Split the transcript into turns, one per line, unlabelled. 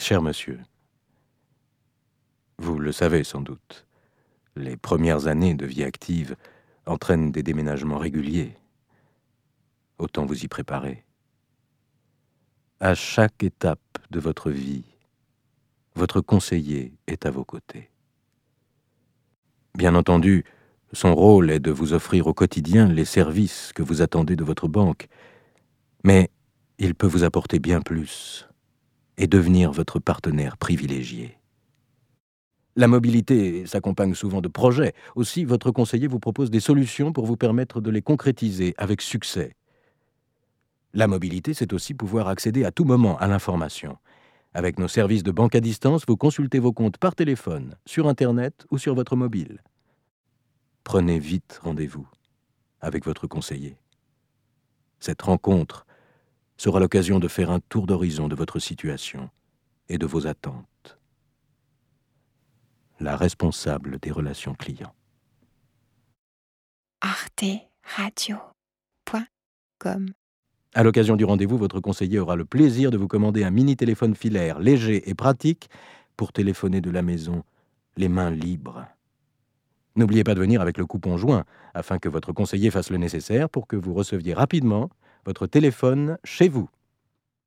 Cher monsieur, vous le savez sans doute, les premières années de vie active entraînent des déménagements réguliers. Autant vous y préparer. À chaque étape de votre vie, votre conseiller est à vos côtés. Bien entendu, son rôle est de vous offrir au quotidien les services que vous attendez de votre banque, mais il peut vous apporter bien plus et devenir votre partenaire privilégié. La mobilité s'accompagne souvent de projets. Aussi, votre conseiller vous propose des solutions pour vous permettre de les concrétiser avec succès. La mobilité, c'est aussi pouvoir accéder à tout moment à l'information. Avec nos services de banque à distance, vous consultez vos comptes par téléphone, sur Internet ou sur votre mobile. Prenez vite rendez-vous avec votre conseiller. Cette rencontre sera l'occasion de faire un tour d'horizon de votre situation et de vos attentes. La responsable des relations clients.
arteradio.com
À l'occasion du rendez-vous, votre conseiller aura le plaisir de vous commander un mini téléphone filaire léger et pratique pour téléphoner de la maison les mains libres. N'oubliez pas de venir avec le coupon joint afin que votre conseiller fasse le nécessaire pour que vous receviez rapidement votre téléphone chez vous.